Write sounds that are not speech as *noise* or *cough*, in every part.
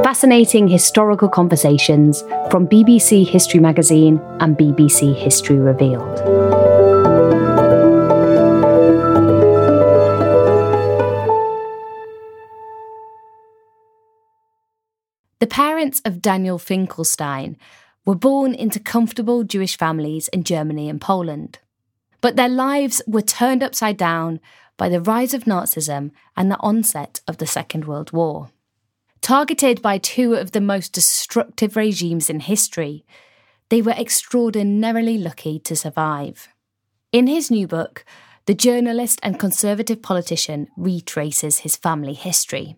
Fascinating historical conversations from BBC History Magazine and BBC History Revealed. The parents of Daniel Finkelstein were born into comfortable Jewish families in Germany and Poland. But their lives were turned upside down by the rise of Nazism and the onset of the Second World War. Targeted by two of the most destructive regimes in history, they were extraordinarily lucky to survive. In his new book, the journalist and conservative politician retraces his family history,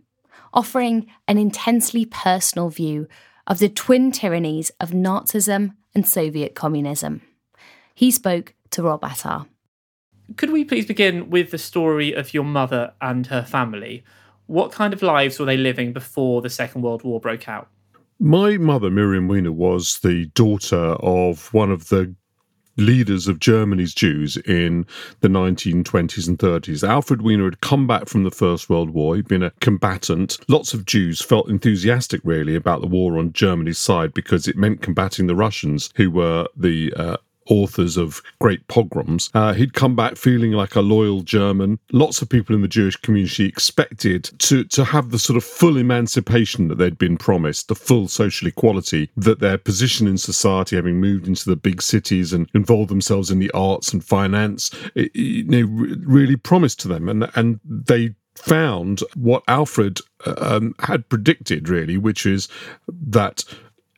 offering an intensely personal view of the twin tyrannies of Nazism and Soviet communism. He spoke to Rob Attar. Could we please begin with the story of your mother and her family? What kind of lives were they living before the Second World War broke out? My mother, Miriam Wiener, was the daughter of one of the leaders of Germany's Jews in the 1920s and 30s. Alfred Wiener had come back from the First World War. He'd been a combatant. Lots of Jews felt enthusiastic, really, about the war on Germany's side because it meant combating the Russians, who were the uh, authors of great pogroms. Uh, he'd come back feeling like a loyal German. Lots of people in the Jewish community expected to, to have the sort of full emancipation that they'd been promised, the full social equality that their position in society, having moved into the big cities and involved themselves in the arts and finance, it, really promised to them. And, and they found what Alfred uh, um, had predicted, really, which is that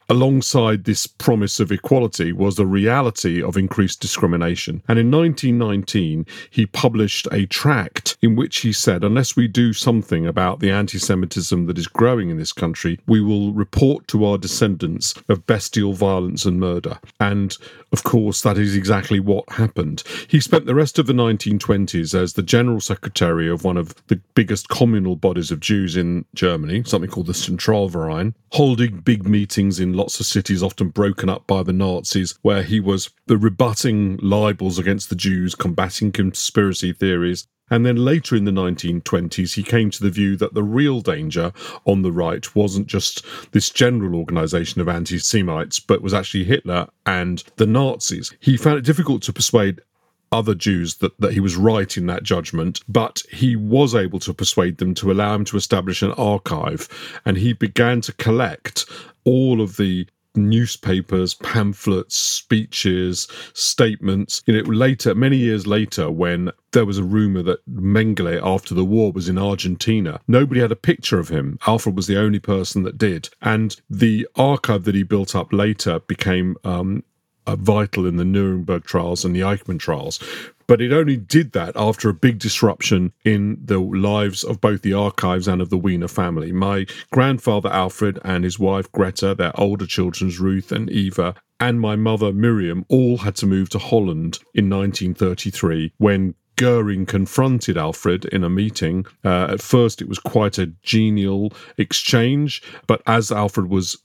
alongside this promise of equality was the reality of increased discrimination. And in 1919, he published a tract in which he said, unless we do something about the anti Semitism that is growing in this country, we will report to our descendants of bestial violence and murder. And of course, that is exactly what happened. He spent the rest of the 1920s as the general secretary of one of the biggest communal bodies of Jews in Germany, something called the Zentralverein, holding big meetings in lots of cities, often broken up by the Nazis, where he was rebutting libels against the Jews, combating conspiracy theories, and then later in the 1920s, he came to the view that the real danger on the right wasn't just this general organization of anti Semites, but was actually Hitler and the Nazis. He found it difficult to persuade other Jews that, that he was right in that judgment, but he was able to persuade them to allow him to establish an archive. And he began to collect all of the newspapers, pamphlets, speeches, statements. You know, later, many years later, when there was a rumor that Mengele, after the war, was in Argentina, nobody had a picture of him. Alfred was the only person that did. And the archive that he built up later became um, uh, vital in the Nuremberg trials and the Eichmann trials. But it only did that after a big disruption in the lives of both the archives and of the Wiener family. My grandfather Alfred and his wife Greta, their older children Ruth and Eva, and my mother Miriam all had to move to Holland in 1933 when Goering confronted Alfred in a meeting. Uh, at first, it was quite a genial exchange, but as Alfred was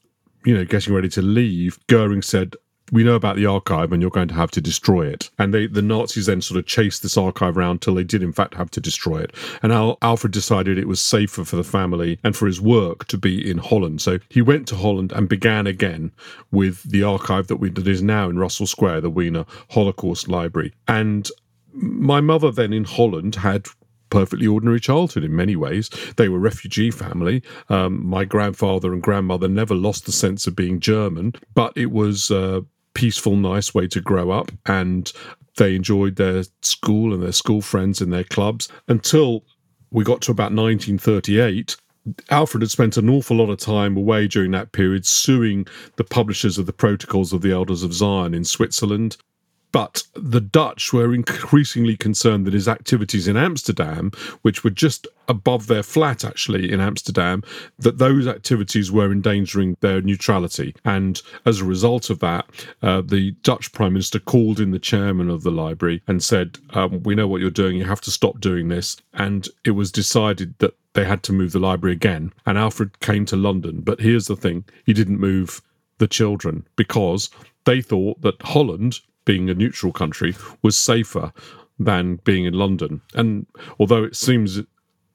you know, getting ready to leave, Goering said, we know about the archive and you're going to have to destroy it. And they, the Nazis then sort of chased this archive around till they did, in fact, have to destroy it. And Al, Alfred decided it was safer for the family and for his work to be in Holland. So he went to Holland and began again with the archive that, we, that is now in Russell Square, the Wiener Holocaust Library. And my mother then in Holland had perfectly ordinary childhood in many ways. They were refugee family. Um, my grandfather and grandmother never lost the sense of being German, but it was a peaceful, nice way to grow up, and they enjoyed their school and their school friends and their clubs until we got to about 1938 Alfred had spent an awful lot of time away during that period suing the publishers of the Protocols of the Elders of Zion in Switzerland. But the Dutch were increasingly concerned that his activities in Amsterdam, which were just above their flat actually in Amsterdam, that those activities were endangering their neutrality. And as a result of that, uh, the Dutch Prime Minister called in the chairman of the library and said, um, We know what you're doing, you have to stop doing this. And it was decided that they had to move the library again. And Alfred came to London. But here's the thing he didn't move the children because they thought that Holland being a neutral country was safer than being in London. And although it seems,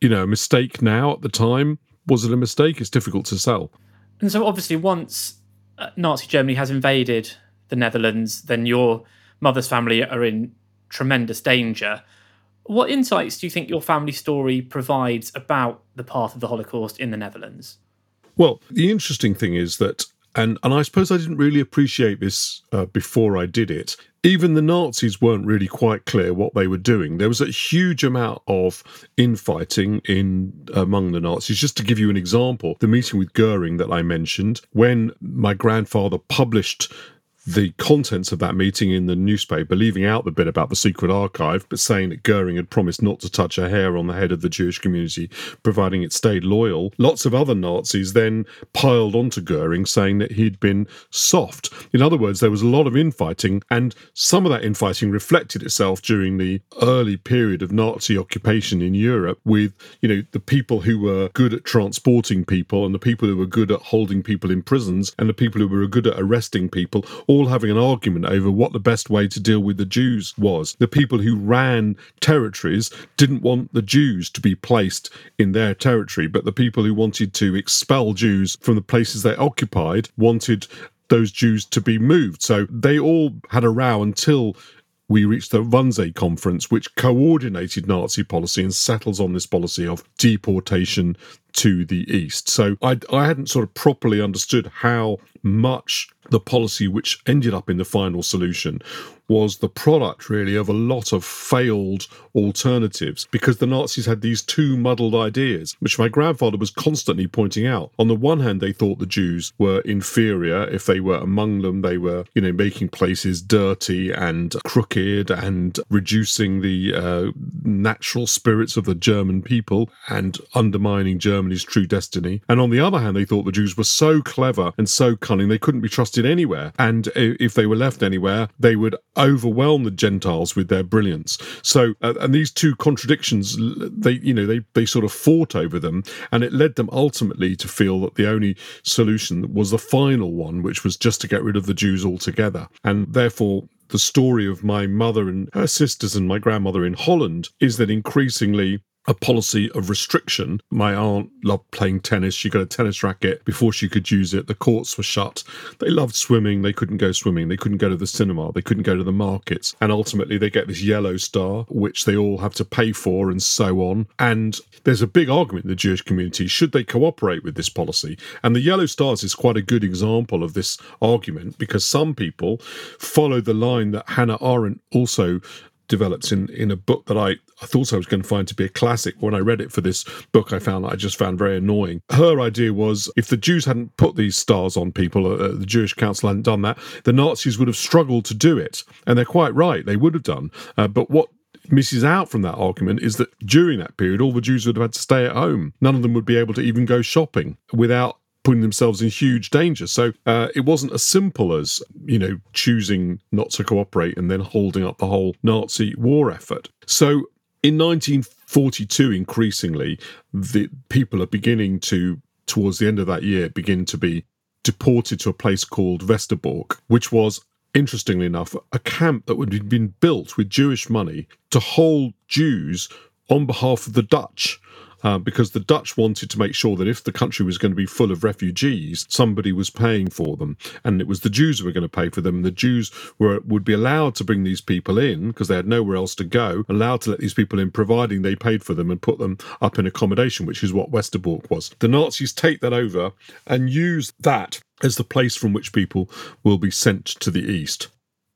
you know, a mistake now at the time, was it a mistake? It's difficult to sell. And so, obviously, once uh, Nazi Germany has invaded the Netherlands, then your mother's family are in tremendous danger. What insights do you think your family story provides about the path of the Holocaust in the Netherlands? Well, the interesting thing is that and and I suppose I didn't really appreciate this uh, before I did it. Even the Nazis weren't really quite clear what they were doing. There was a huge amount of infighting in among the Nazis. Just to give you an example, the meeting with Goering that I mentioned, when my grandfather published the contents of that meeting in the newspaper, leaving out the bit about the secret archive, but saying that Goering had promised not to touch a hair on the head of the Jewish community, providing it stayed loyal. Lots of other Nazis then piled onto Goering, saying that he'd been soft. In other words, there was a lot of infighting, and some of that infighting reflected itself during the early period of Nazi occupation in Europe, with you know the people who were good at transporting people, and the people who were good at holding people in prisons, and the people who were good at arresting people all having an argument over what the best way to deal with the Jews was. The people who ran territories didn't want the Jews to be placed in their territory, but the people who wanted to expel Jews from the places they occupied wanted those Jews to be moved. So they all had a row until we reached the Wannsee conference, which coordinated Nazi policy and settles on this policy of deportation to the east. So I, I hadn't sort of properly understood how much the policy which ended up in the final solution was the product really of a lot of failed alternatives because the Nazis had these two muddled ideas, which my grandfather was constantly pointing out. On the one hand, they thought the Jews were inferior. If they were among them, they were, you know, making places dirty and crooked and reducing the uh, natural spirits of the German people and undermining Germany's true destiny. And on the other hand, they thought the Jews were so clever and so cunning they couldn't be trusted anywhere. And if they were left anywhere, they would overwhelm the Gentiles with their brilliance. So, uh, and these two contradictions, they, you know, they, they sort of fought over them, and it led them ultimately to feel that the only solution was the final one, which was just to get rid of the Jews altogether. And therefore, the story of my mother and her sisters and my grandmother in Holland is that increasingly a policy of restriction. My aunt loved playing tennis. She got a tennis racket before she could use it. The courts were shut. They loved swimming. They couldn't go swimming. They couldn't go to the cinema. They couldn't go to the markets. And ultimately, they get this yellow star, which they all have to pay for, and so on. And there's a big argument in the Jewish community should they cooperate with this policy? And the yellow stars is quite a good example of this argument because some people follow the line that Hannah Arendt also developed in in a book that I, I thought I was going to find to be a classic. When I read it for this book, I found I just found very annoying. Her idea was if the Jews hadn't put these stars on people, uh, the Jewish Council hadn't done that, the Nazis would have struggled to do it, and they're quite right. They would have done. Uh, but what misses out from that argument is that during that period, all the Jews would have had to stay at home. None of them would be able to even go shopping without putting themselves in huge danger. So uh, it wasn't as simple as, you know, choosing not to cooperate and then holding up the whole Nazi war effort. So in 1942, increasingly, the people are beginning to, towards the end of that year, begin to be deported to a place called Westerbork, which was interestingly enough, a camp that had been built with Jewish money to hold Jews on behalf of the Dutch uh, because the Dutch wanted to make sure that if the country was going to be full of refugees, somebody was paying for them, and it was the Jews who were going to pay for them. The Jews were would be allowed to bring these people in because they had nowhere else to go, allowed to let these people in, providing they paid for them and put them up in accommodation, which is what Westerbork was. The Nazis take that over and use that as the place from which people will be sent to the east.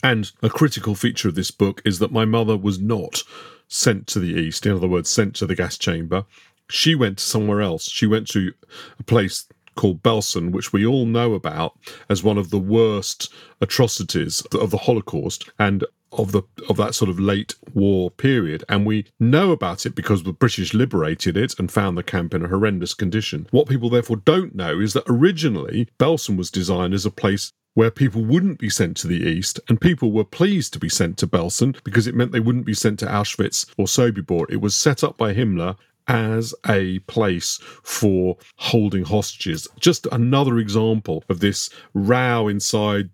And a critical feature of this book is that my mother was not sent to the east, in other words, sent to the gas chamber. She went to somewhere else. She went to a place called Belsen, which we all know about as one of the worst atrocities of the Holocaust and of the of that sort of late war period and we know about it because the British liberated it and found the camp in a horrendous condition what people therefore don't know is that originally Belsen was designed as a place where people wouldn't be sent to the east, and people were pleased to be sent to Belsen because it meant they wouldn't be sent to Auschwitz or Sobibor. It was set up by Himmler as a place for holding hostages. Just another example of this row inside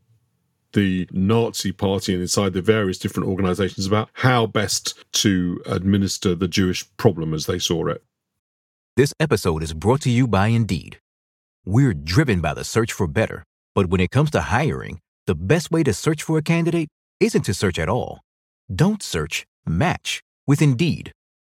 the Nazi party and inside the various different organizations about how best to administer the Jewish problem as they saw it. This episode is brought to you by Indeed. We're driven by the search for better, but when it comes to hiring, the best way to search for a candidate isn't to search at all. Don't search, match with Indeed.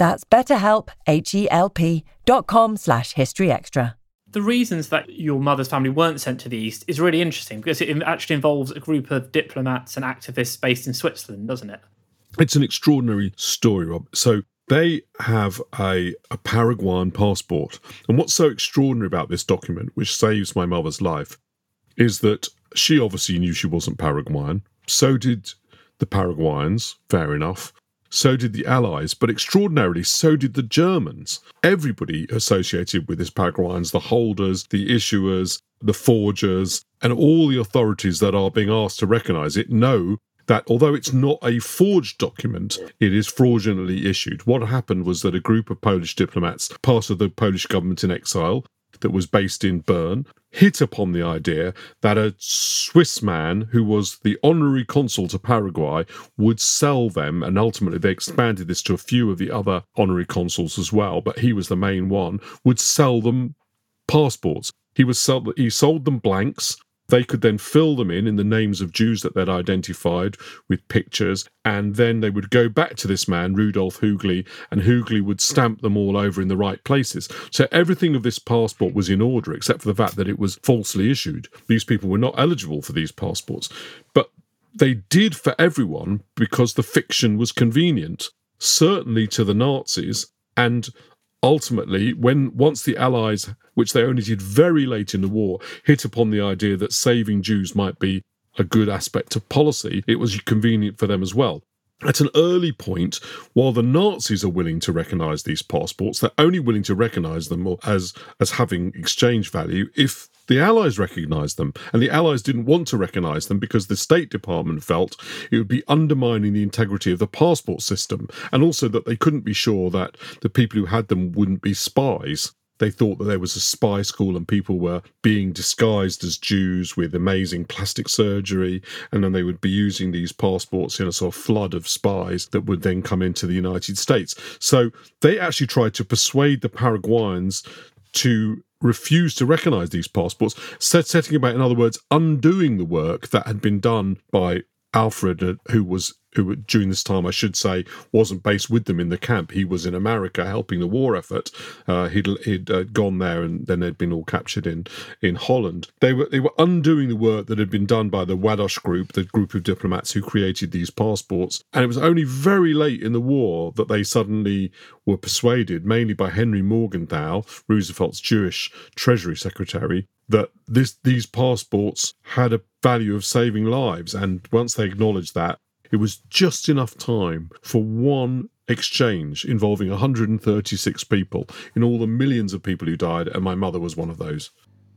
That's betterhelp, H-E-L-P dot com slash historyextra. The reasons that your mother's family weren't sent to the East is really interesting because it actually involves a group of diplomats and activists based in Switzerland, doesn't it? It's an extraordinary story, Rob. So they have a, a Paraguayan passport. And what's so extraordinary about this document, which saves my mother's life, is that she obviously knew she wasn't Paraguayan. So did the Paraguayans, fair enough. So did the Allies, but extraordinarily, so did the Germans. Everybody associated with this Paraguayans, the holders, the issuers, the forgers, and all the authorities that are being asked to recognize it know that although it's not a forged document, it is fraudulently issued. What happened was that a group of Polish diplomats, part of the Polish government in exile, that was based in Bern, hit upon the idea that a Swiss man who was the honorary consul to Paraguay would sell them, and ultimately they expanded this to a few of the other honorary consuls as well, but he was the main one, would sell them passports. He was sell, he sold them blanks they could then fill them in in the names of Jews that they'd identified with pictures, and then they would go back to this man, Rudolf Hugli, and Hugli would stamp them all over in the right places. So everything of this passport was in order, except for the fact that it was falsely issued. These people were not eligible for these passports. But they did for everyone because the fiction was convenient, certainly to the Nazis. And ultimately, when once the Allies, which they only did very late in the war, hit upon the idea that saving Jews might be a good aspect of policy, it was convenient for them as well. At an early point, while the Nazis are willing to recognize these passports, they're only willing to recognize them as, as having exchange value if the Allies recognised them, and the Allies didn't want to recognise them because the State Department felt it would be undermining the integrity of the passport system, and also that they couldn't be sure that the people who had them wouldn't be spies. They thought that there was a spy school and people were being disguised as Jews with amazing plastic surgery. And then they would be using these passports in a sort of flood of spies that would then come into the United States. So they actually tried to persuade the Paraguayans to refuse to recognize these passports, setting about, in other words, undoing the work that had been done by Alfred, uh, who was who during this time I should say wasn't based with them in the camp. He was in America helping the war effort. Uh, he'd he'd uh, gone there and then they'd been all captured in in Holland. They were they were undoing the work that had been done by the Ładoś group, the group of diplomats who created these passports. And it was only very late in the war that they suddenly were persuaded, mainly by Henry Morgenthau, Roosevelt's Jewish Treasury Secretary, that this these passports had a value of saving lives. And once they acknowledged that, it was just enough time for one exchange involving 136 people in all the millions of people who died, and my mother was one of those.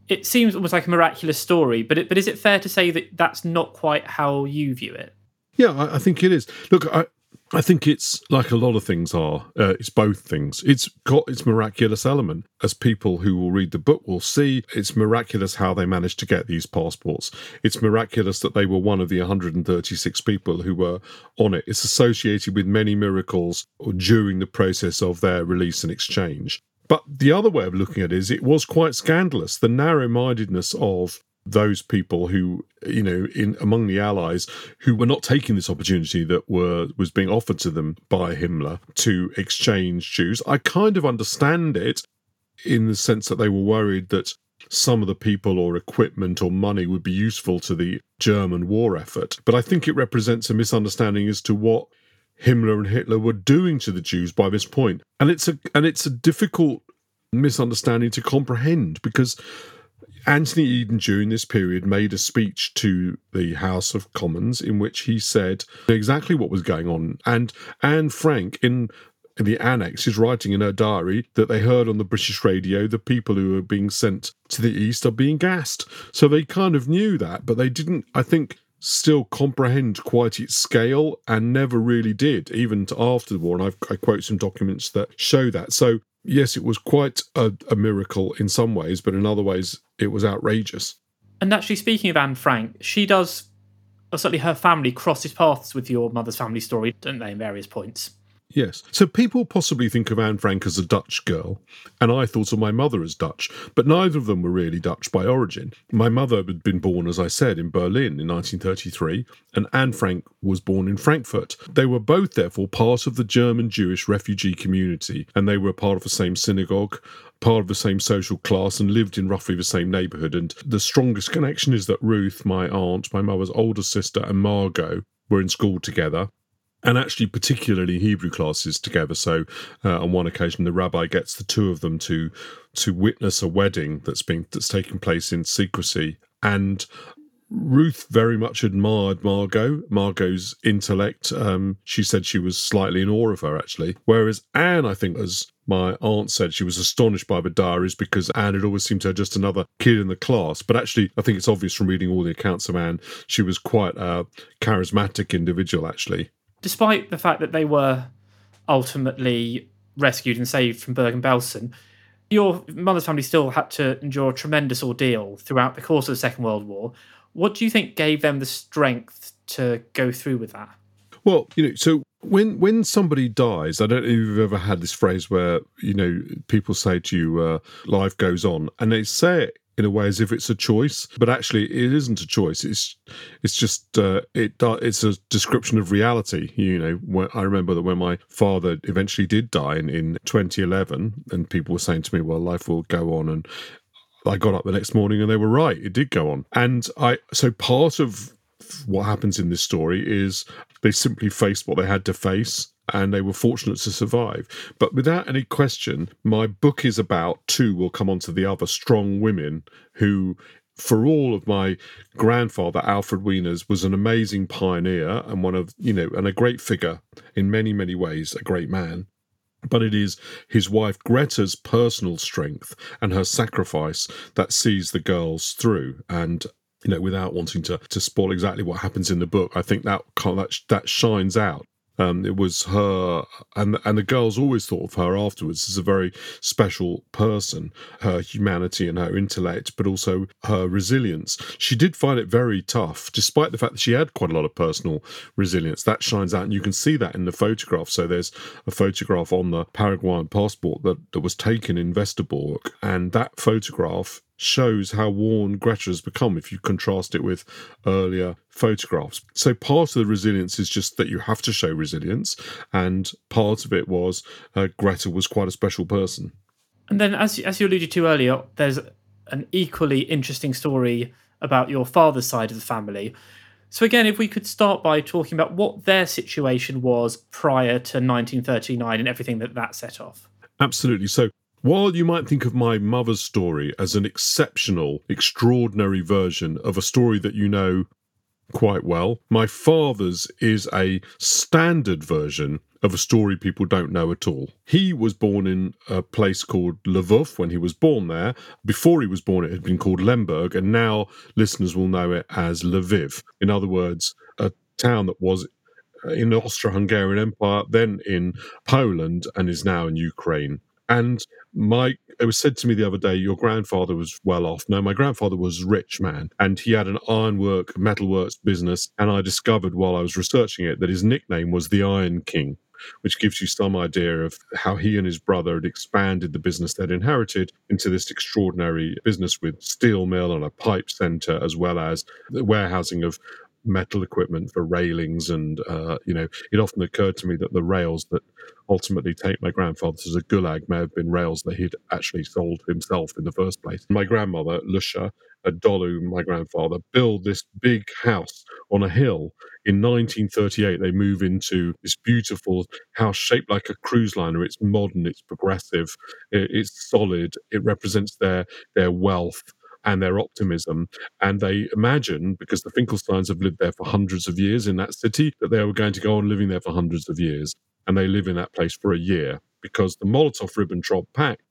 It seems almost like a miraculous story, but it, but is it fair to say that that's not quite how you view it? Yeah, I, I think it is. Look, I, I think it's like a lot of things are. Uh, it's both things. It's got its miraculous element. As people who will read the book will see, it's miraculous how they managed to get these passports. It's miraculous that they were one of the 136 people who were on it. It's associated with many miracles during the process of their release and exchange. But the other way of looking at it is it was quite scandalous. The narrow mindedness of those people who you know in among the allies who were not taking this opportunity that were was being offered to them by Himmler to exchange Jews. I kind of understand it in the sense that they were worried that some of the people or equipment or money would be useful to the German war effort. But I think it represents a misunderstanding as to what Himmler and Hitler were doing to the Jews by this point. And it's a and it's a difficult misunderstanding to comprehend because Anthony Eden during this period made a speech to the House of Commons in which he said exactly what was going on. And Anne Frank, in the annex is writing in her diary that they heard on the British radio the people who are being sent to the east are being gassed. So they kind of knew that, but they didn't, I think, still comprehend quite its scale and never really did, even after the war. And I've, I quote some documents that show that. So yes, it was quite a, a, miracle in some ways, but in other ways, it was outrageous. And actually, speaking of Anne Frank, she does, or certainly her family, crosses paths with your mother's family story, don't they, in various points? Yes. So people possibly think of Anne Frank as a Dutch girl, and I thought of my mother as Dutch, but neither of them were really Dutch by origin. My mother had been born, as I said, in Berlin in 1933, and Anne Frank was born in Frankfurt. They were both, therefore, part of the German Jewish refugee community, and they were part of the same synagogue, part of the same social class and lived in roughly the same neighbourhood. And the strongest connection is that Ruth, my aunt, my mother's older sister, and Margot were in school together and actually particularly Hebrew classes together. So uh, on one occasion, the rabbi gets the two of them to to witness a wedding that's being that's taking place in secrecy, and Ruth very much admired Margot, Margot's intellect. Um, she said she was slightly in awe of her, actually. Whereas Anne, I think, as my aunt said, she was astonished by the diaries because Anne had always seemed to her just another kid in the class. But actually, I think it's obvious from reading all the accounts of Anne, she was quite a charismatic individual, actually despite the fact that they were ultimately rescued and saved from Bergen-Belsen, your mother's family still had to endure a tremendous ordeal throughout the course of the Second World War. What do you think gave them the strength to go through with that? Well, you know, so when when somebody dies, I don't know if you've ever had this phrase where you know people say to you, uh, "Life goes on," and they say it in a way as if it's a choice, but actually it isn't a choice. It's it's just uh, it it's a description of reality. You know, when, I remember that when my father eventually did die in, in 2011, and people were saying to me, "Well, life will go on," and I got up the next morning and they were right. It did go on, and I so part of what happens in this story is they simply faced what they had to face and they were fortunate to survive. But without any question, my book is about two, we'll come on to the other, strong women who, for all of my grandfather, Alfred Wieners, was an amazing pioneer and one of, you know, and a great figure in many, many ways, a great man. But it is his wife Greta's personal strength and her sacrifice that sees the girls through. And you know, without wanting to to spoil exactly what happens in the book, I think that that that shines out Um, it was her, and and the girls always thought of her afterwards as a very special person. Her humanity and her intellect, but also her resilience. She did find it very tough, despite the fact that she had quite a lot of personal resilience. That shines out, and you can see that in the photograph. So there's a photograph on the Paraguayan passport that, that was taken in Westerbork, and that photograph shows how worn Greta has become if you contrast it with earlier photographs. So part of the resilience is just that you have to show resilience, and part of it was uh, Greta was quite a special person. And then, as as you alluded to earlier, there's an equally interesting story about your father's side of the family. So again, if we could start by talking about what their situation was prior to 1939 and everything that that set off. Absolutely. So while you might think of my mother's story as an exceptional, extraordinary version of a story that you know quite well, my father's is a standard version of a story people don't know at all. He was born in a place called Lvov when he was born there. Before he was born, it had been called Lemberg, and now listeners will know it as Lviv. In other words, a town that was in the Austro-Hungarian Empire, then in Poland, and is now in Ukraine. And my it was said to me the other day, your grandfather was well off. No, my grandfather was rich man, and he had an ironwork, metalworks business. And I discovered while I was researching it that his nickname was the Iron King, which gives you some idea of how he and his brother had expanded the business they'd inherited into this extraordinary business with steel mill and a pipe center, as well as the warehousing of metal equipment for railings and uh, you know it often occurred to me that the rails that ultimately take my grandfather to the gulag may have been rails that he'd actually sold himself in the first place. My grandmother Lusia a dolu my grandfather build this big house on a hill. In 1938 they move into this beautiful house shaped like a cruise liner. It's modern it's progressive it's solid it represents their their wealth and their optimism. And they imagine, because the Finkelsteins have lived there for hundreds of years in that city, that they were going to go on living there for hundreds of years. And they live in that place for a year because the Molotov Ribbentrop Pact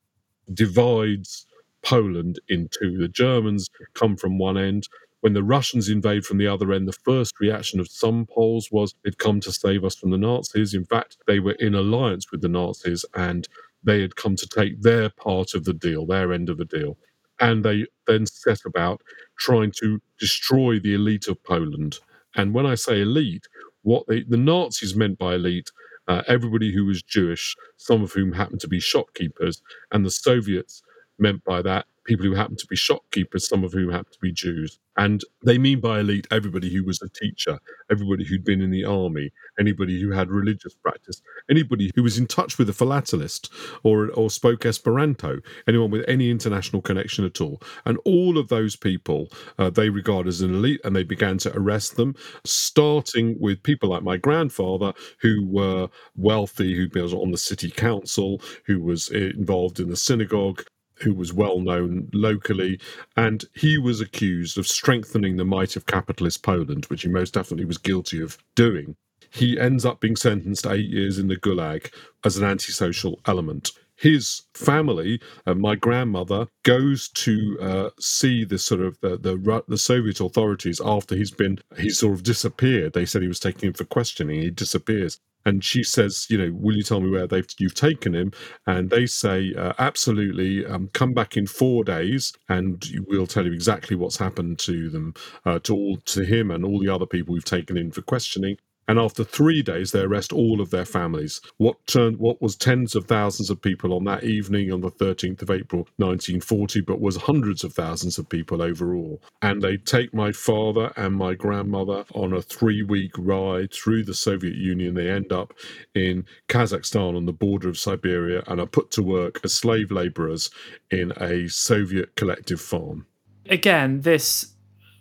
divides Poland in two. The Germans come from one end. When the Russians invade from the other end, the first reaction of some Poles was they'd come to save us from the Nazis. In fact, they were in alliance with the Nazis and they had come to take their part of the deal, their end of the deal and they then set about trying to destroy the elite of Poland. And when I say elite, what they, the Nazis meant by elite, uh, everybody who was Jewish, some of whom happened to be shopkeepers, and the Soviets meant by that people who happened to be shopkeepers, some of whom happened to be Jews. And they mean by elite everybody who was a teacher, everybody who'd been in the army, anybody who had religious practice, anybody who was in touch with a philatelist or, or spoke Esperanto, anyone with any international connection at all. And all of those people uh, they regard as an elite and they began to arrest them, starting with people like my grandfather who were wealthy, who was on the city council, who was involved in the synagogue, who was well known locally, and he was accused of strengthening the might of capitalist Poland, which he most definitely was guilty of doing. He ends up being sentenced to eight years in the Gulag as an antisocial element. His family, uh, my grandmother, goes to uh, see the sort of the, the, the Soviet authorities after he's been he sort of disappeared. They said he was taking him for questioning. He disappears, and she says, you know, will you tell me where they've you've taken him? And they say, uh, absolutely. Um, come back in four days, and we'll tell you exactly what's happened to them, uh, to all to him and all the other people we've taken in for questioning and after three days they arrest all of their families. What turned what was tens of thousands of people on that evening on the 13th of April 1940, but was hundreds of thousands of people overall. And they take my father and my grandmother on a three-week ride through the Soviet Union. They end up in Kazakhstan on the border of Siberia and are put to work as slave laborers in a Soviet collective farm. Again, this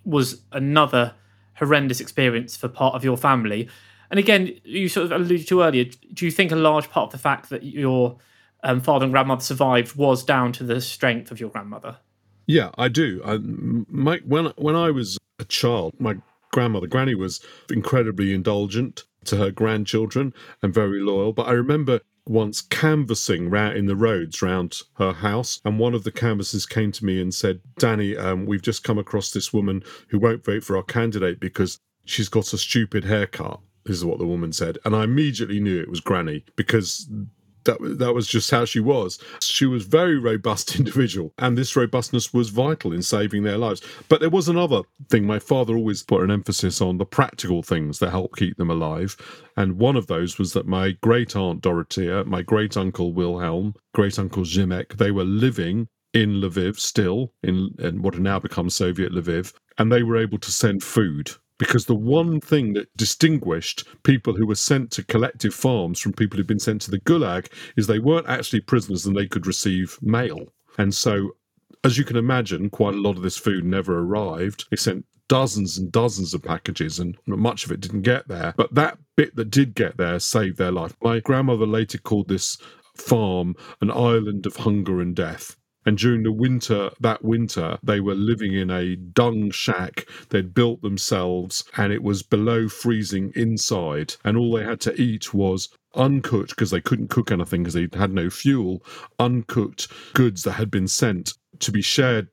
was another horrendous experience for part of your family. And again, you sort of alluded to earlier. Do you think a large part of the fact that your um, father and grandmother survived was down to the strength of your grandmother? Yeah, I do. I, my, when when I was a child, my grandmother, Granny, was incredibly indulgent to her grandchildren and very loyal. But I remember once canvassing in the roads round her house, and one of the canvassers came to me and said, "Danny, um, we've just come across this woman who won't vote for our candidate because she's got a stupid haircut." This is what the woman said. And I immediately knew it was Granny because that that was just how she was. She was very robust *laughs* individual, and this robustness was vital in saving their lives. But there was another thing. My father always put an emphasis on the practical things that help keep them alive, and one of those was that my great aunt Dorothea, my great uncle Wilhelm, great uncle Zimek, they were living in Lviv still in, in what had now become Soviet Lviv, and they were able to send food because the one thing that distinguished people who were sent to collective farms from people who'd been sent to the Gulag is they weren't actually prisoners and they could receive mail. And so, as you can imagine, quite a lot of this food never arrived. They sent dozens and dozens of packages, and much of it didn't get there. But that bit that did get there saved their life. My grandmother later called this farm an island of hunger and death and during the winter, that winter, they were living in a dung shack they'd built themselves, and it was below freezing inside. And all they had to eat was uncooked, because they couldn't cook anything because they had no fuel, uncooked goods that had been sent to be shared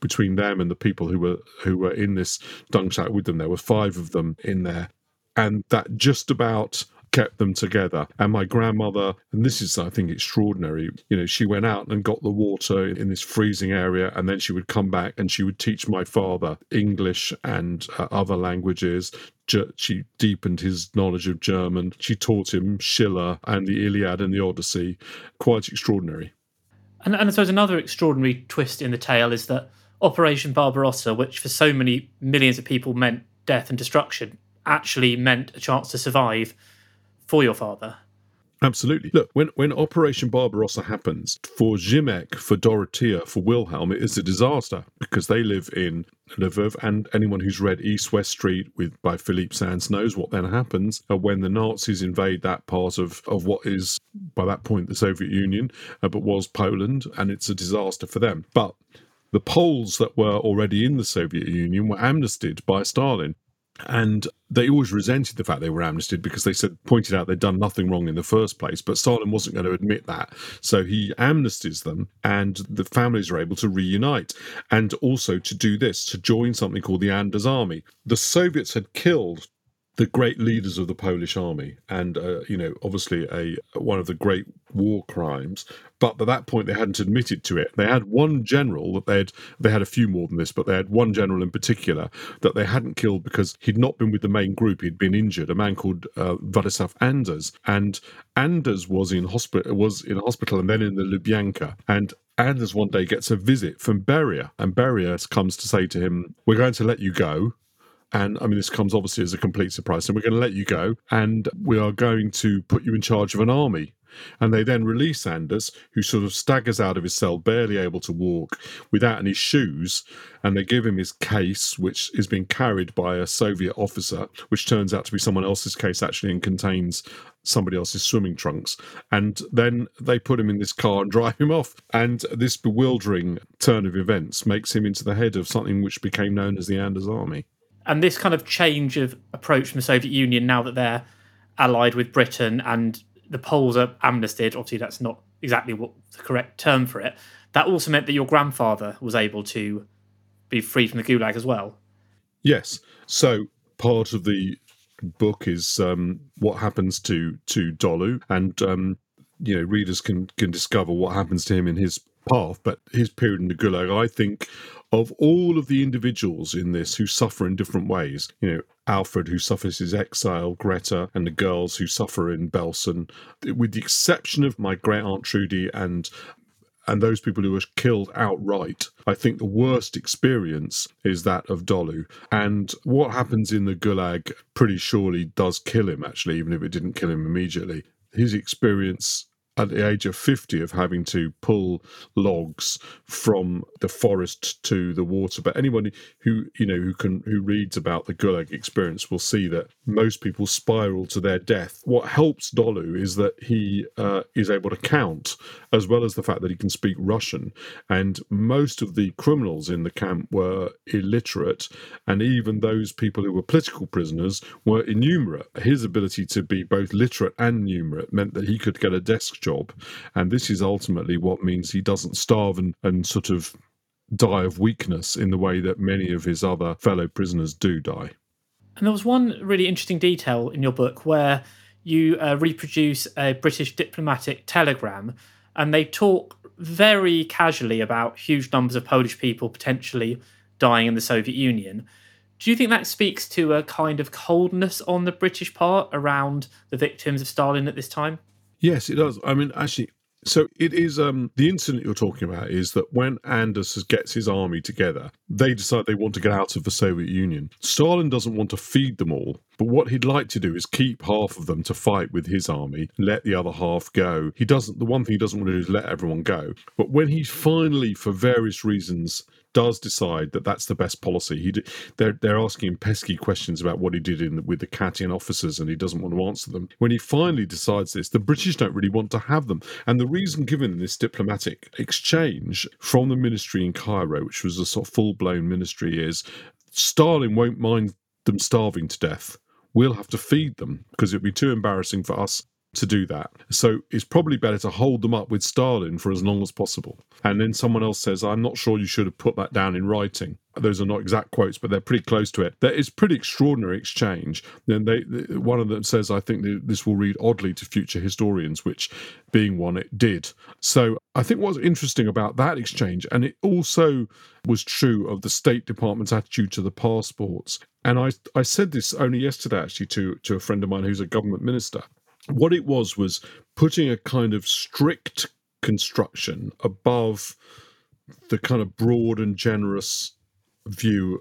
between them and the people who were who were in this dung shack with them. There were five of them in there, and that just about kept them together. And my grandmother, and this is, I think, extraordinary, you know, she went out and got the water in this freezing area, and then she would come back and she would teach my father English and uh, other languages. She deepened his knowledge of German. She taught him Schiller and the Iliad and the Odyssey. Quite extraordinary. And, and I suppose another extraordinary twist in the tale is that Operation Barbarossa, which for so many millions of people meant death and destruction, actually meant a chance to survive for your father. Absolutely. Look, when, when Operation Barbarossa happens, for Zimek, for Dorothea, for Wilhelm, it is a disaster because they live in Lviv, and anyone who's read East West Street with by Philippe Sands knows what then happens uh, when the Nazis invade that part of, of what is, by that point, the Soviet Union, uh, but was Poland, and it's a disaster for them. But the Poles that were already in the Soviet Union were amnestied by Stalin. And they always resented the fact they were amnestied because they said pointed out they'd done nothing wrong in the first place. But Stalin wasn't going to admit that, so he amnesties them, and the families are able to reunite, and also to do this to join something called the Anders Army. The Soviets had killed the great leaders of the Polish army, and uh, you know, obviously a one of the great war crimes. But at that point, they hadn't admitted to it. They had one general that they had. They had a few more than this, but they had one general in particular that they hadn't killed because he'd not been with the main group. He'd been injured. A man called uh, Vladislav Anders, and Anders was in hospital. Was in hospital, and then in the Lubyanka, and Anders one day gets a visit from Beria, and Beria comes to say to him, We're going to let you go. And I mean, this comes obviously as a complete surprise. So we're going to let you go and we are going to put you in charge of an army. And they then release Anders, who sort of staggers out of his cell, barely able to walk, without any shoes. And they give him his case, which is being carried by a Soviet officer, which turns out to be someone else's case actually and contains somebody else's swimming trunks. And then they put him in this car and *laughs* drive him off. And this bewildering turn of events makes him into the head of something which became known as the Anders Army and this kind of change of approach from the Soviet Union now that they're allied with Britain and the Poles are amnestied, obviously that's not exactly what the correct term for it. That also meant that your grandfather was able to be free from the Gulag as well. Yes. So part of the book is um, what happens to to Dolu, and um, you know readers can can discover what happens to him in his path. But his period in the Gulag, I think, of all of the individuals in this who suffer in different ways, you know, Alfred, who suffers his exile, Greta, and the girls who suffer in Belsen, with the exception of my great aunt Trudy and and those people who were killed outright. I think the worst experience is that of Dolu. And what happens in the Gulag pretty surely does kill him, actually, even if it didn't kill him immediately. His experience at the age of 50 of having to pull logs from the forest to the water. But anyone who you know who can who reads about the gulag experience will see that most people spiral to their death. What helps dolu is that he uh, is able to count as well as the fact that he can speak russian. And most of the criminals in the camp were illiterate and even those people who were political prisoners were innumerate. His ability to be both literate and numerate meant that he could get a desk job. And this is ultimately what means he doesn't starve and, and sort of die of weakness in the way that many of his other fellow prisoners do die. And there was one really interesting detail in your book where you uh, reproduce a British diplomatic telegram, and they talk very casually about huge numbers of Polish people potentially dying in the Soviet Union. Do you think that speaks to a kind of coldness on the British part around the victims of Stalin at this time? Yes, it does. I mean, actually, so it is um, the incident you're talking about is that when Anders gets his army together, they decide they want to get out of the Soviet Union. Stalin doesn't want to feed them all, but what he'd like to do is keep half of them to fight with his army, let the other half go. He doesn't. The one thing he doesn't want to do is let everyone go. But when he finally, for various reasons, does decide that that's the best policy. He they're they're asking him pesky questions about what he did in with the Katyn officers, and he doesn't want to answer them. When he finally decides this, the British don't really want to have them, and the reason given in this diplomatic exchange from the ministry in Cairo, which was a sort of full blown ministry, is Stalin won't mind them starving to death. We'll have to feed them because it'd be too embarrassing for us to do that. So it's probably better to hold them up with Stalin for as long as possible. And then someone else says, I'm not sure you should have put that down in writing. Those are not exact quotes, but they're pretty close to it. There is pretty extraordinary exchange. Then they, one of them says, "I think this will read oddly to future historians," which, being one, it did. So I think what's interesting about that exchange, and it also was true of the State Department's attitude to the passports. And I, I said this only yesterday, actually, to to a friend of mine who's a government minister what it was was putting a kind of strict construction above the kind of broad and generous view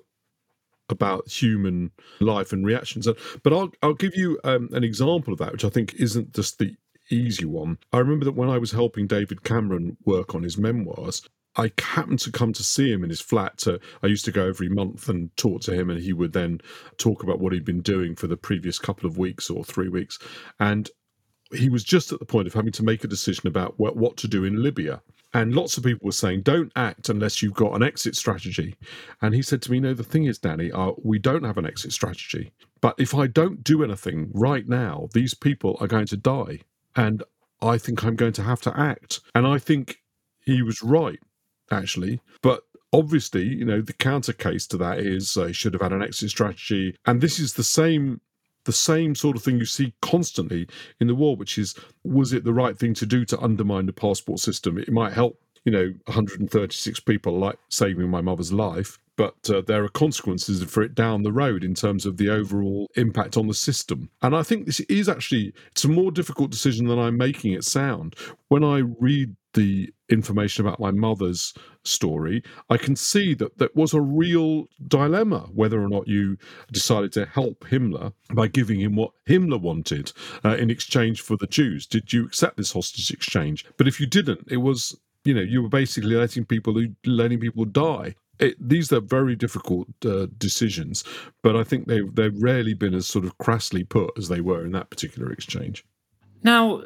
about human life and reactions. But I'll I'll give you um, an example of that, which I think isn't just the easy one. I remember that when I was helping David Cameron work on his memoirs, I happened to come to see him in his flat. To, I used to go every month and talk to him, and he would then talk about what he'd been doing for the previous couple of weeks or three weeks. And he was just at the point of having to make a decision about what, what to do in Libya. And lots of people were saying, don't act unless you've got an exit strategy. And he said to me, No, the thing is, Danny, uh, we don't have an exit strategy. But if I don't do anything right now, these people are going to die. And I think I'm going to have to act. And I think he was right actually. But obviously, you know, the counter case to that is uh, should have had an exit strategy. And this is the same the same sort of thing you see constantly in the war, which is was it the right thing to do to undermine the passport system? It might help, you know, 136 people like saving my mother's life, but uh, there are consequences for it down the road in terms of the overall impact on the system. And I think this is actually it's a more difficult decision than I'm making it sound. When I read the information about my mother's story, I can see that that was a real dilemma whether or not you decided to help Himmler by giving him what Himmler wanted uh, in exchange for the Jews. Did you accept this hostage exchange? But if you didn't, it was you know you were basically letting people letting people die. It, these are very difficult uh, decisions, but I think they've they've rarely been as sort of crassly put as they were in that particular exchange. Now,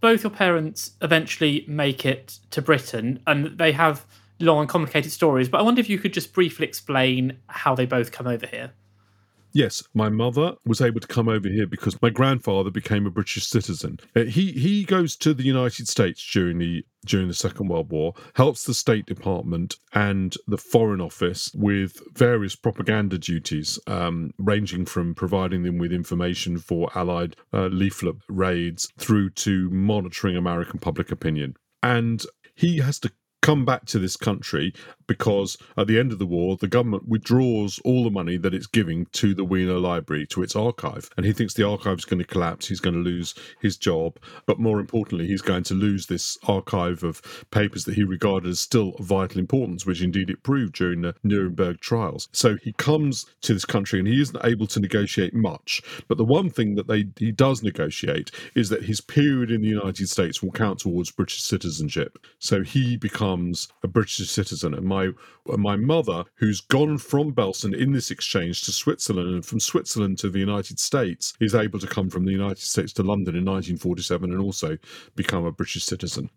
both your parents eventually make it to Britain and they have long and complicated stories, but I wonder if you could just briefly explain how they both come over here. Yes, my mother was able to come over here because my grandfather became a British citizen. Uh, he he goes to the United States during the during the Second World War, helps the State Department and the Foreign Office with various propaganda duties, um, ranging from providing them with information for Allied uh, leaflet raids through to monitoring American public opinion. And he has to come back to this country because at the end of the war, the government withdraws all the money that it's giving to the Wiener Library, to its archive. And he thinks the archive is going to collapse. He's going to lose his job. But more importantly, he's going to lose this archive of papers that he regarded as still of vital importance, which indeed it proved during the Nuremberg trials. So he comes to this country and he isn't able to negotiate much. But the one thing that they he does negotiate is that his period in the United States will count towards British citizenship. So he becomes a British citizen. And my my my mother, who's gone from Belsen in this exchange to Switzerland, and from Switzerland to the United States, is able to come from the United States to London in 1947 and also become a British citizen.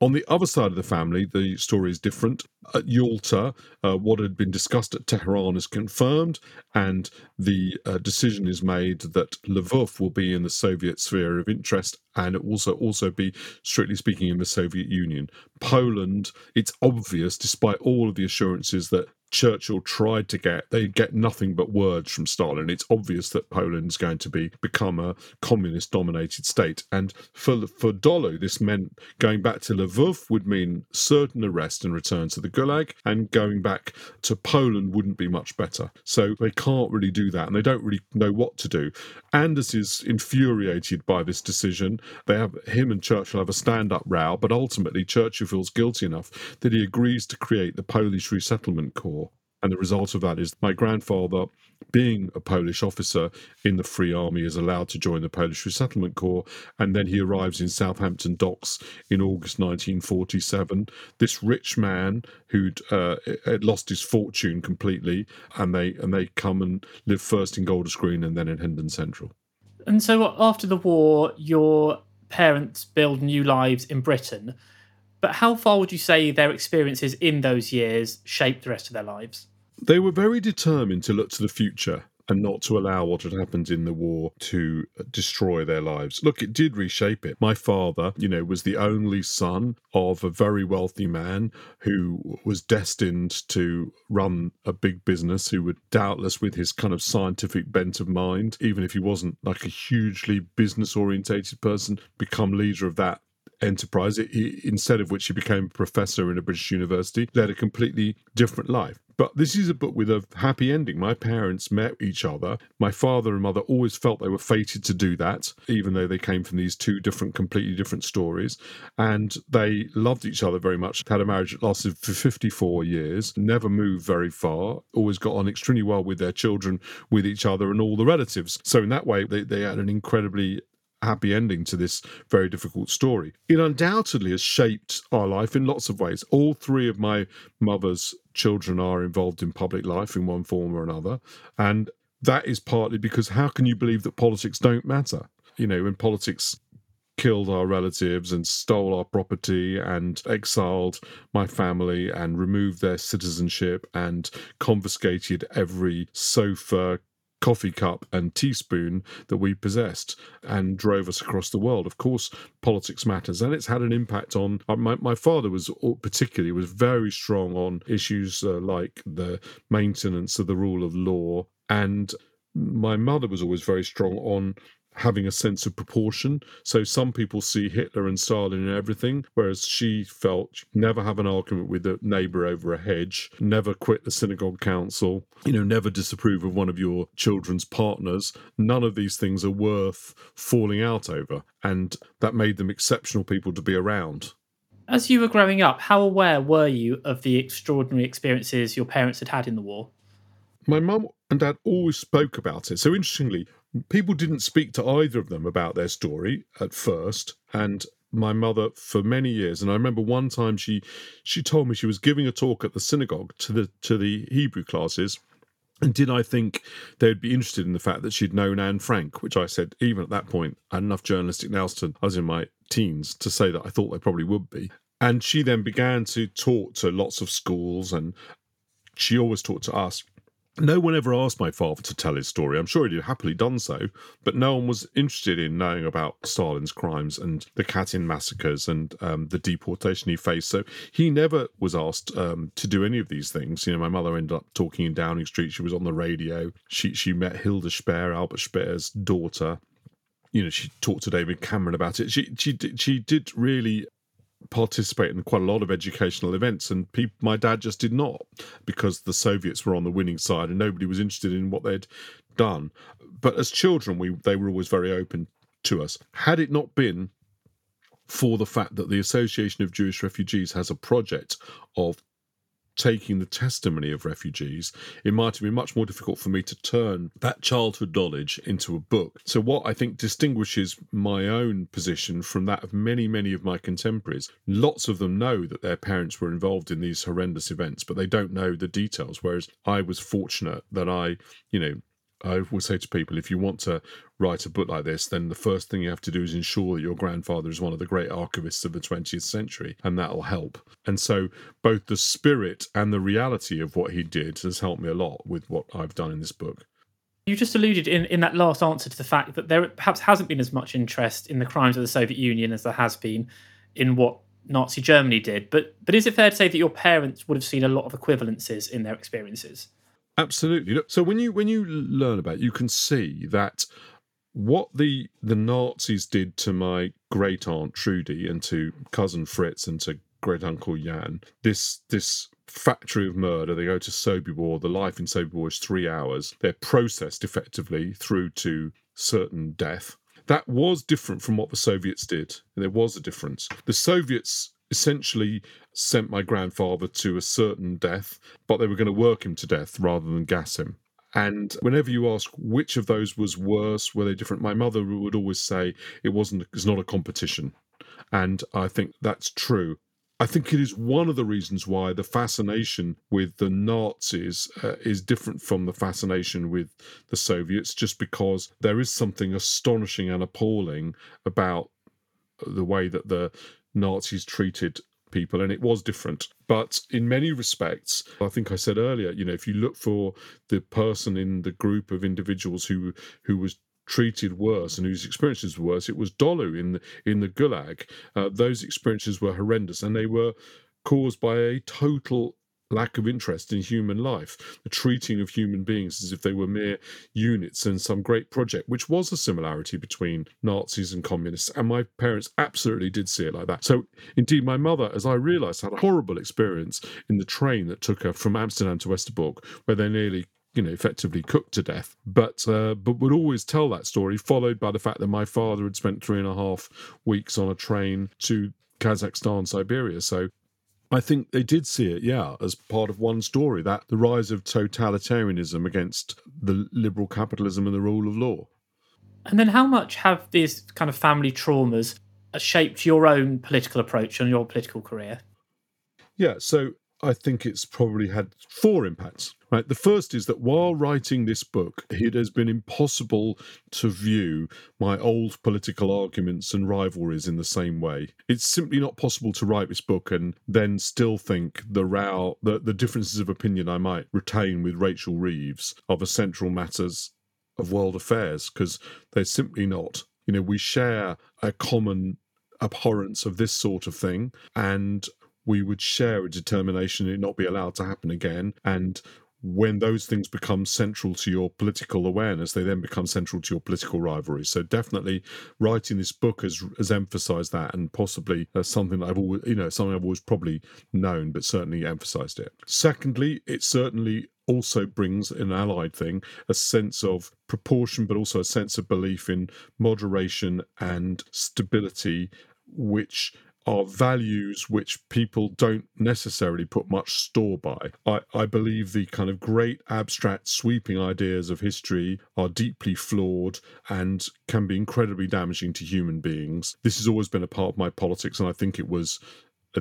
On the other side of the family, the story is different. At Yalta, uh, what had been discussed at Tehran is confirmed, and the uh, decision is made that Lvov will be in the Soviet sphere of interest and it also also be, strictly speaking, in the Soviet Union. Poland, it's obvious, despite all of the assurances that Churchill tried to get, they get nothing but words from Stalin. It's obvious that Poland's going to be become a communist dominated state. And for for Dolu, this meant going back to Lvov would mean certain arrest and return to the Gulag, and going back to Poland wouldn't be much better. So they can't really do that, and they don't really know what to do. Anders is infuriated by this decision. They have him and Churchill have a stand-up row, but ultimately Churchill feels guilty enough that he agrees to create the Polish Resettlement Corps. And the result of that is my grandfather, being a Polish officer in the Free Army, is allowed to join the Polish Resettlement Corps. And then he arrives in Southampton docks in August 1947. This rich man who'd uh, had lost his fortune completely, and they and they come and live first in Golders Green and then in Hendon Central. And so after the war, your parents build new lives in Britain. But how far would you say their experiences in those years shaped the rest of their lives? They were very determined to look to the future and not to allow what had happened in the war to uh, destroy their lives. Look, it did reshape it. My father, you know, was the only son of a very wealthy man who was destined to run a big business, who would doubtless, with his kind of scientific bent of mind, even if he wasn't like a hugely business orientated person, become leader of that enterprise, instead of which he became a professor in a British university, led a completely different life. But this is a book with a happy ending. My parents met each other. My father and mother always felt they were fated to do that, even though they came from these two different, completely different stories. And they loved each other very much. Had a marriage that lasted for 54 years, never moved very far, always got on extremely well with their children, with each other, and all the relatives. So, in that way, they, they had an incredibly happy ending to this very difficult story. It undoubtedly has shaped our life in lots of ways. All three of my mother's children are involved in public life in one form or another. And that is partly because how can you believe that politics don't matter? You know, when politics killed our relatives and stole our property and exiled my family and removed their citizenship and confiscated every sofa, coffee cup and teaspoon that we possessed and drove us across the world. Of course, politics matters, and it's had an impact on uh, my, my father was particularly was very strong on issues uh, like the maintenance of the rule of law and my mother was always very strong on having a sense of proportion. So some people see Hitler and Stalin and everything, whereas she felt never have an argument with a neighbor over a hedge, never quit the synagogue council, you know, never disapprove of one of your children's partners. None of these things are worth falling out over. And that made them exceptional people to be around. As you were growing up, how aware were you of the extraordinary experiences your parents had had in the war? My mum and dad always spoke about it. So interestingly, people didn't speak to either of them about their story at first and my mother for many years and i remember one time she she told me she was giving a talk at the synagogue to the to the hebrew classes and did I think they'd be interested in the fact that she'd known Anne Frank, which I said, even at that point, I had enough journalistic nous to, I was in my teens, to say that I thought they probably would be. And she then began to talk to lots of schools, and she always talked to us no one ever asked my father to tell his story. I'm sure he'd have happily done so, but no one was interested in knowing about Stalin's crimes and the Katyn massacres and um, the deportation he faced. So he never was asked um, to do any of these things. You know, my mother ended up talking in Downing Street. She was on the radio. She she met Hilda Speer, Albert Speer's daughter. You know, she talked to David Cameron about it. She she she did really participate in quite a lot of educational events, and people, my dad just did not because the Soviets were on the winning side and nobody was interested in what they'd done. But as children, we they were always very open to us. Had it not been for the fact that the Association of Jewish Refugees has a project of taking the testimony of refugees, it might have been much more difficult for me to turn that childhood knowledge into a book. So, what I think distinguishes my own position from that of many, many of my contemporaries, lots of them know that their parents were involved in these horrendous events, but they don't know the details. Whereas I was fortunate that I, you know, I would say to people if you want to write a book like this, then the first thing you have to do is ensure that your grandfather is one of the great archivists of the 20th century, and that'll help. And so, both the spirit and the reality of what he did has helped me a lot with what I've done in this book. You just alluded in, in that last answer to the fact that there perhaps hasn't been as much interest in the crimes of the Soviet Union as there has been in what Nazi Germany did. But but is it fair to say that your parents would have seen a lot of equivalences in their experiences? Absolutely. So when you when you learn about, it, you can see that what the the Nazis did to my great aunt Trudy and to cousin Fritz and to great uncle Jan, this this factory of murder. They go to Sobibor. The life in Sobibor is three hours. They're processed effectively through to certain death. That was different from what the Soviets did. There was a difference. The Soviets essentially sent my grandfather to a certain death, but they were going to work him to death rather than gas him. And whenever you ask which of those was worse, were they different, my mother would always say it wasn't. It's not a competition, and I think that's true. I think it is one of the reasons why the fascination with the Nazis uh, is different from the fascination with the Soviets, just because there is something astonishing and appalling about the way that the Nazis treated people and it was different but in many respects i think i said earlier you know if you look for the person in the group of individuals who who was treated worse and whose experiences were worse. It was Dolu in the, in the Gulag. Uh, those experiences were horrendous, and they were caused by a total lack of interest in human life, the treating of human beings as if they were mere units in some great project, which was a similarity between Nazis and communists. And my parents absolutely did see it like that. So, indeed, my mother, as I realized, had a horrible experience in the train that took her from Amsterdam to Westerbork, where they nearly you know, effectively cooked to death. But uh, but would always tell that story, followed by the fact that my father had spent three and a half weeks on a train to Kazakhstan, Siberia. So I think they did see it, yeah, as part of one story that the rise of totalitarianism against the liberal capitalism and the rule of law. And then, how much have these kind of family traumas shaped your own political approach and your political career? Yeah, so I think it's probably had four impacts. Right. The first is that while writing this book, it has been impossible to view my old political arguments and rivalries in the same way. It's simply not possible to write this book and then still think the row, the, the differences of opinion I might retain with Rachel Reeves of essential matters of world affairs, because they're simply not. You know, we share a common abhorrence of this sort of thing and we would share a determination it not be allowed to happen again and when those things become central to your political awareness, they then become central to your political rivalry. So definitely, writing this book has has emphasised that, and possibly uh, something that I've always, you know, something I've always probably known, but certainly emphasised it. Secondly, it certainly also brings an allied thing a sense of proportion, but also a sense of belief in moderation and stability, which are values which people don't necessarily put much store by. I, I believe the kind of great abstract sweeping ideas of history are deeply flawed and can be incredibly damaging to human beings. This has always been a part of my politics, and I think it was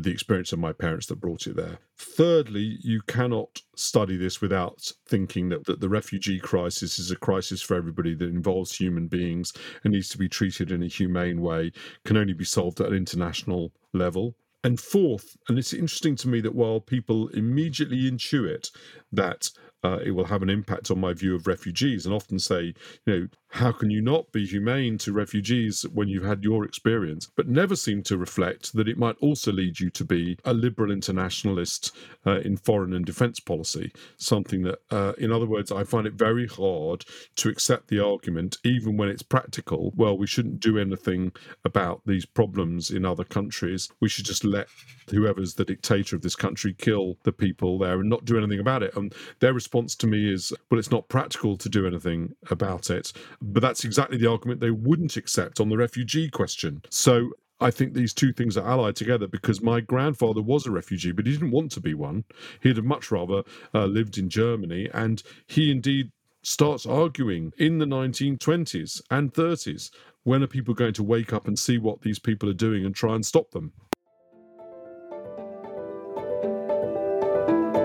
the experience of my parents that brought it there. Thirdly, you cannot study this without thinking that, that the refugee crisis is a crisis for everybody that involves human beings and needs to be treated in a humane way, can only be solved at an international level. And fourth, and it's interesting to me that while people immediately intuit that uh, it will have an impact on my view of refugees and often say, you know, how can you not be humane to refugees when you've had your experience, but never seem to reflect that it might also lead you to be a liberal internationalist uh, in foreign and defence policy. Something that, uh, in other words, I find it very hard to accept the argument, even when it's practical. Well, we shouldn't do anything about these problems in other countries. We should just let whoever's the dictator of this country kill the people there and not do anything about it. And their response to me is, well, it's not practical to do anything about it. But that's exactly the argument they wouldn't accept on the refugee question. So I think these two things are allied together because my grandfather was a refugee, but he didn't want to be one. He'd have much rather uh, lived in Germany. And he indeed starts arguing in the 1920s and 30s when are people going to wake up and see what these people are doing and try and stop them?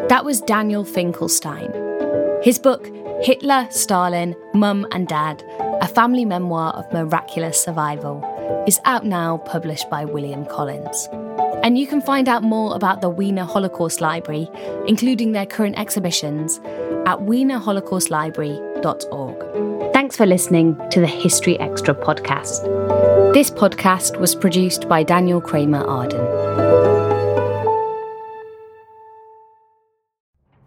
That was Daniel Finkelstein. His book, Hitler, Stalin, Mum and Dad A Family Memoir of Miraculous Survival, is out now, published by William Collins. And you can find out more about the Wiener Holocaust Library, including their current exhibitions, at wienerholocaustlibrary.org. Thanks for listening to the History Extra podcast. This podcast was produced by Daniel Kramer Arden.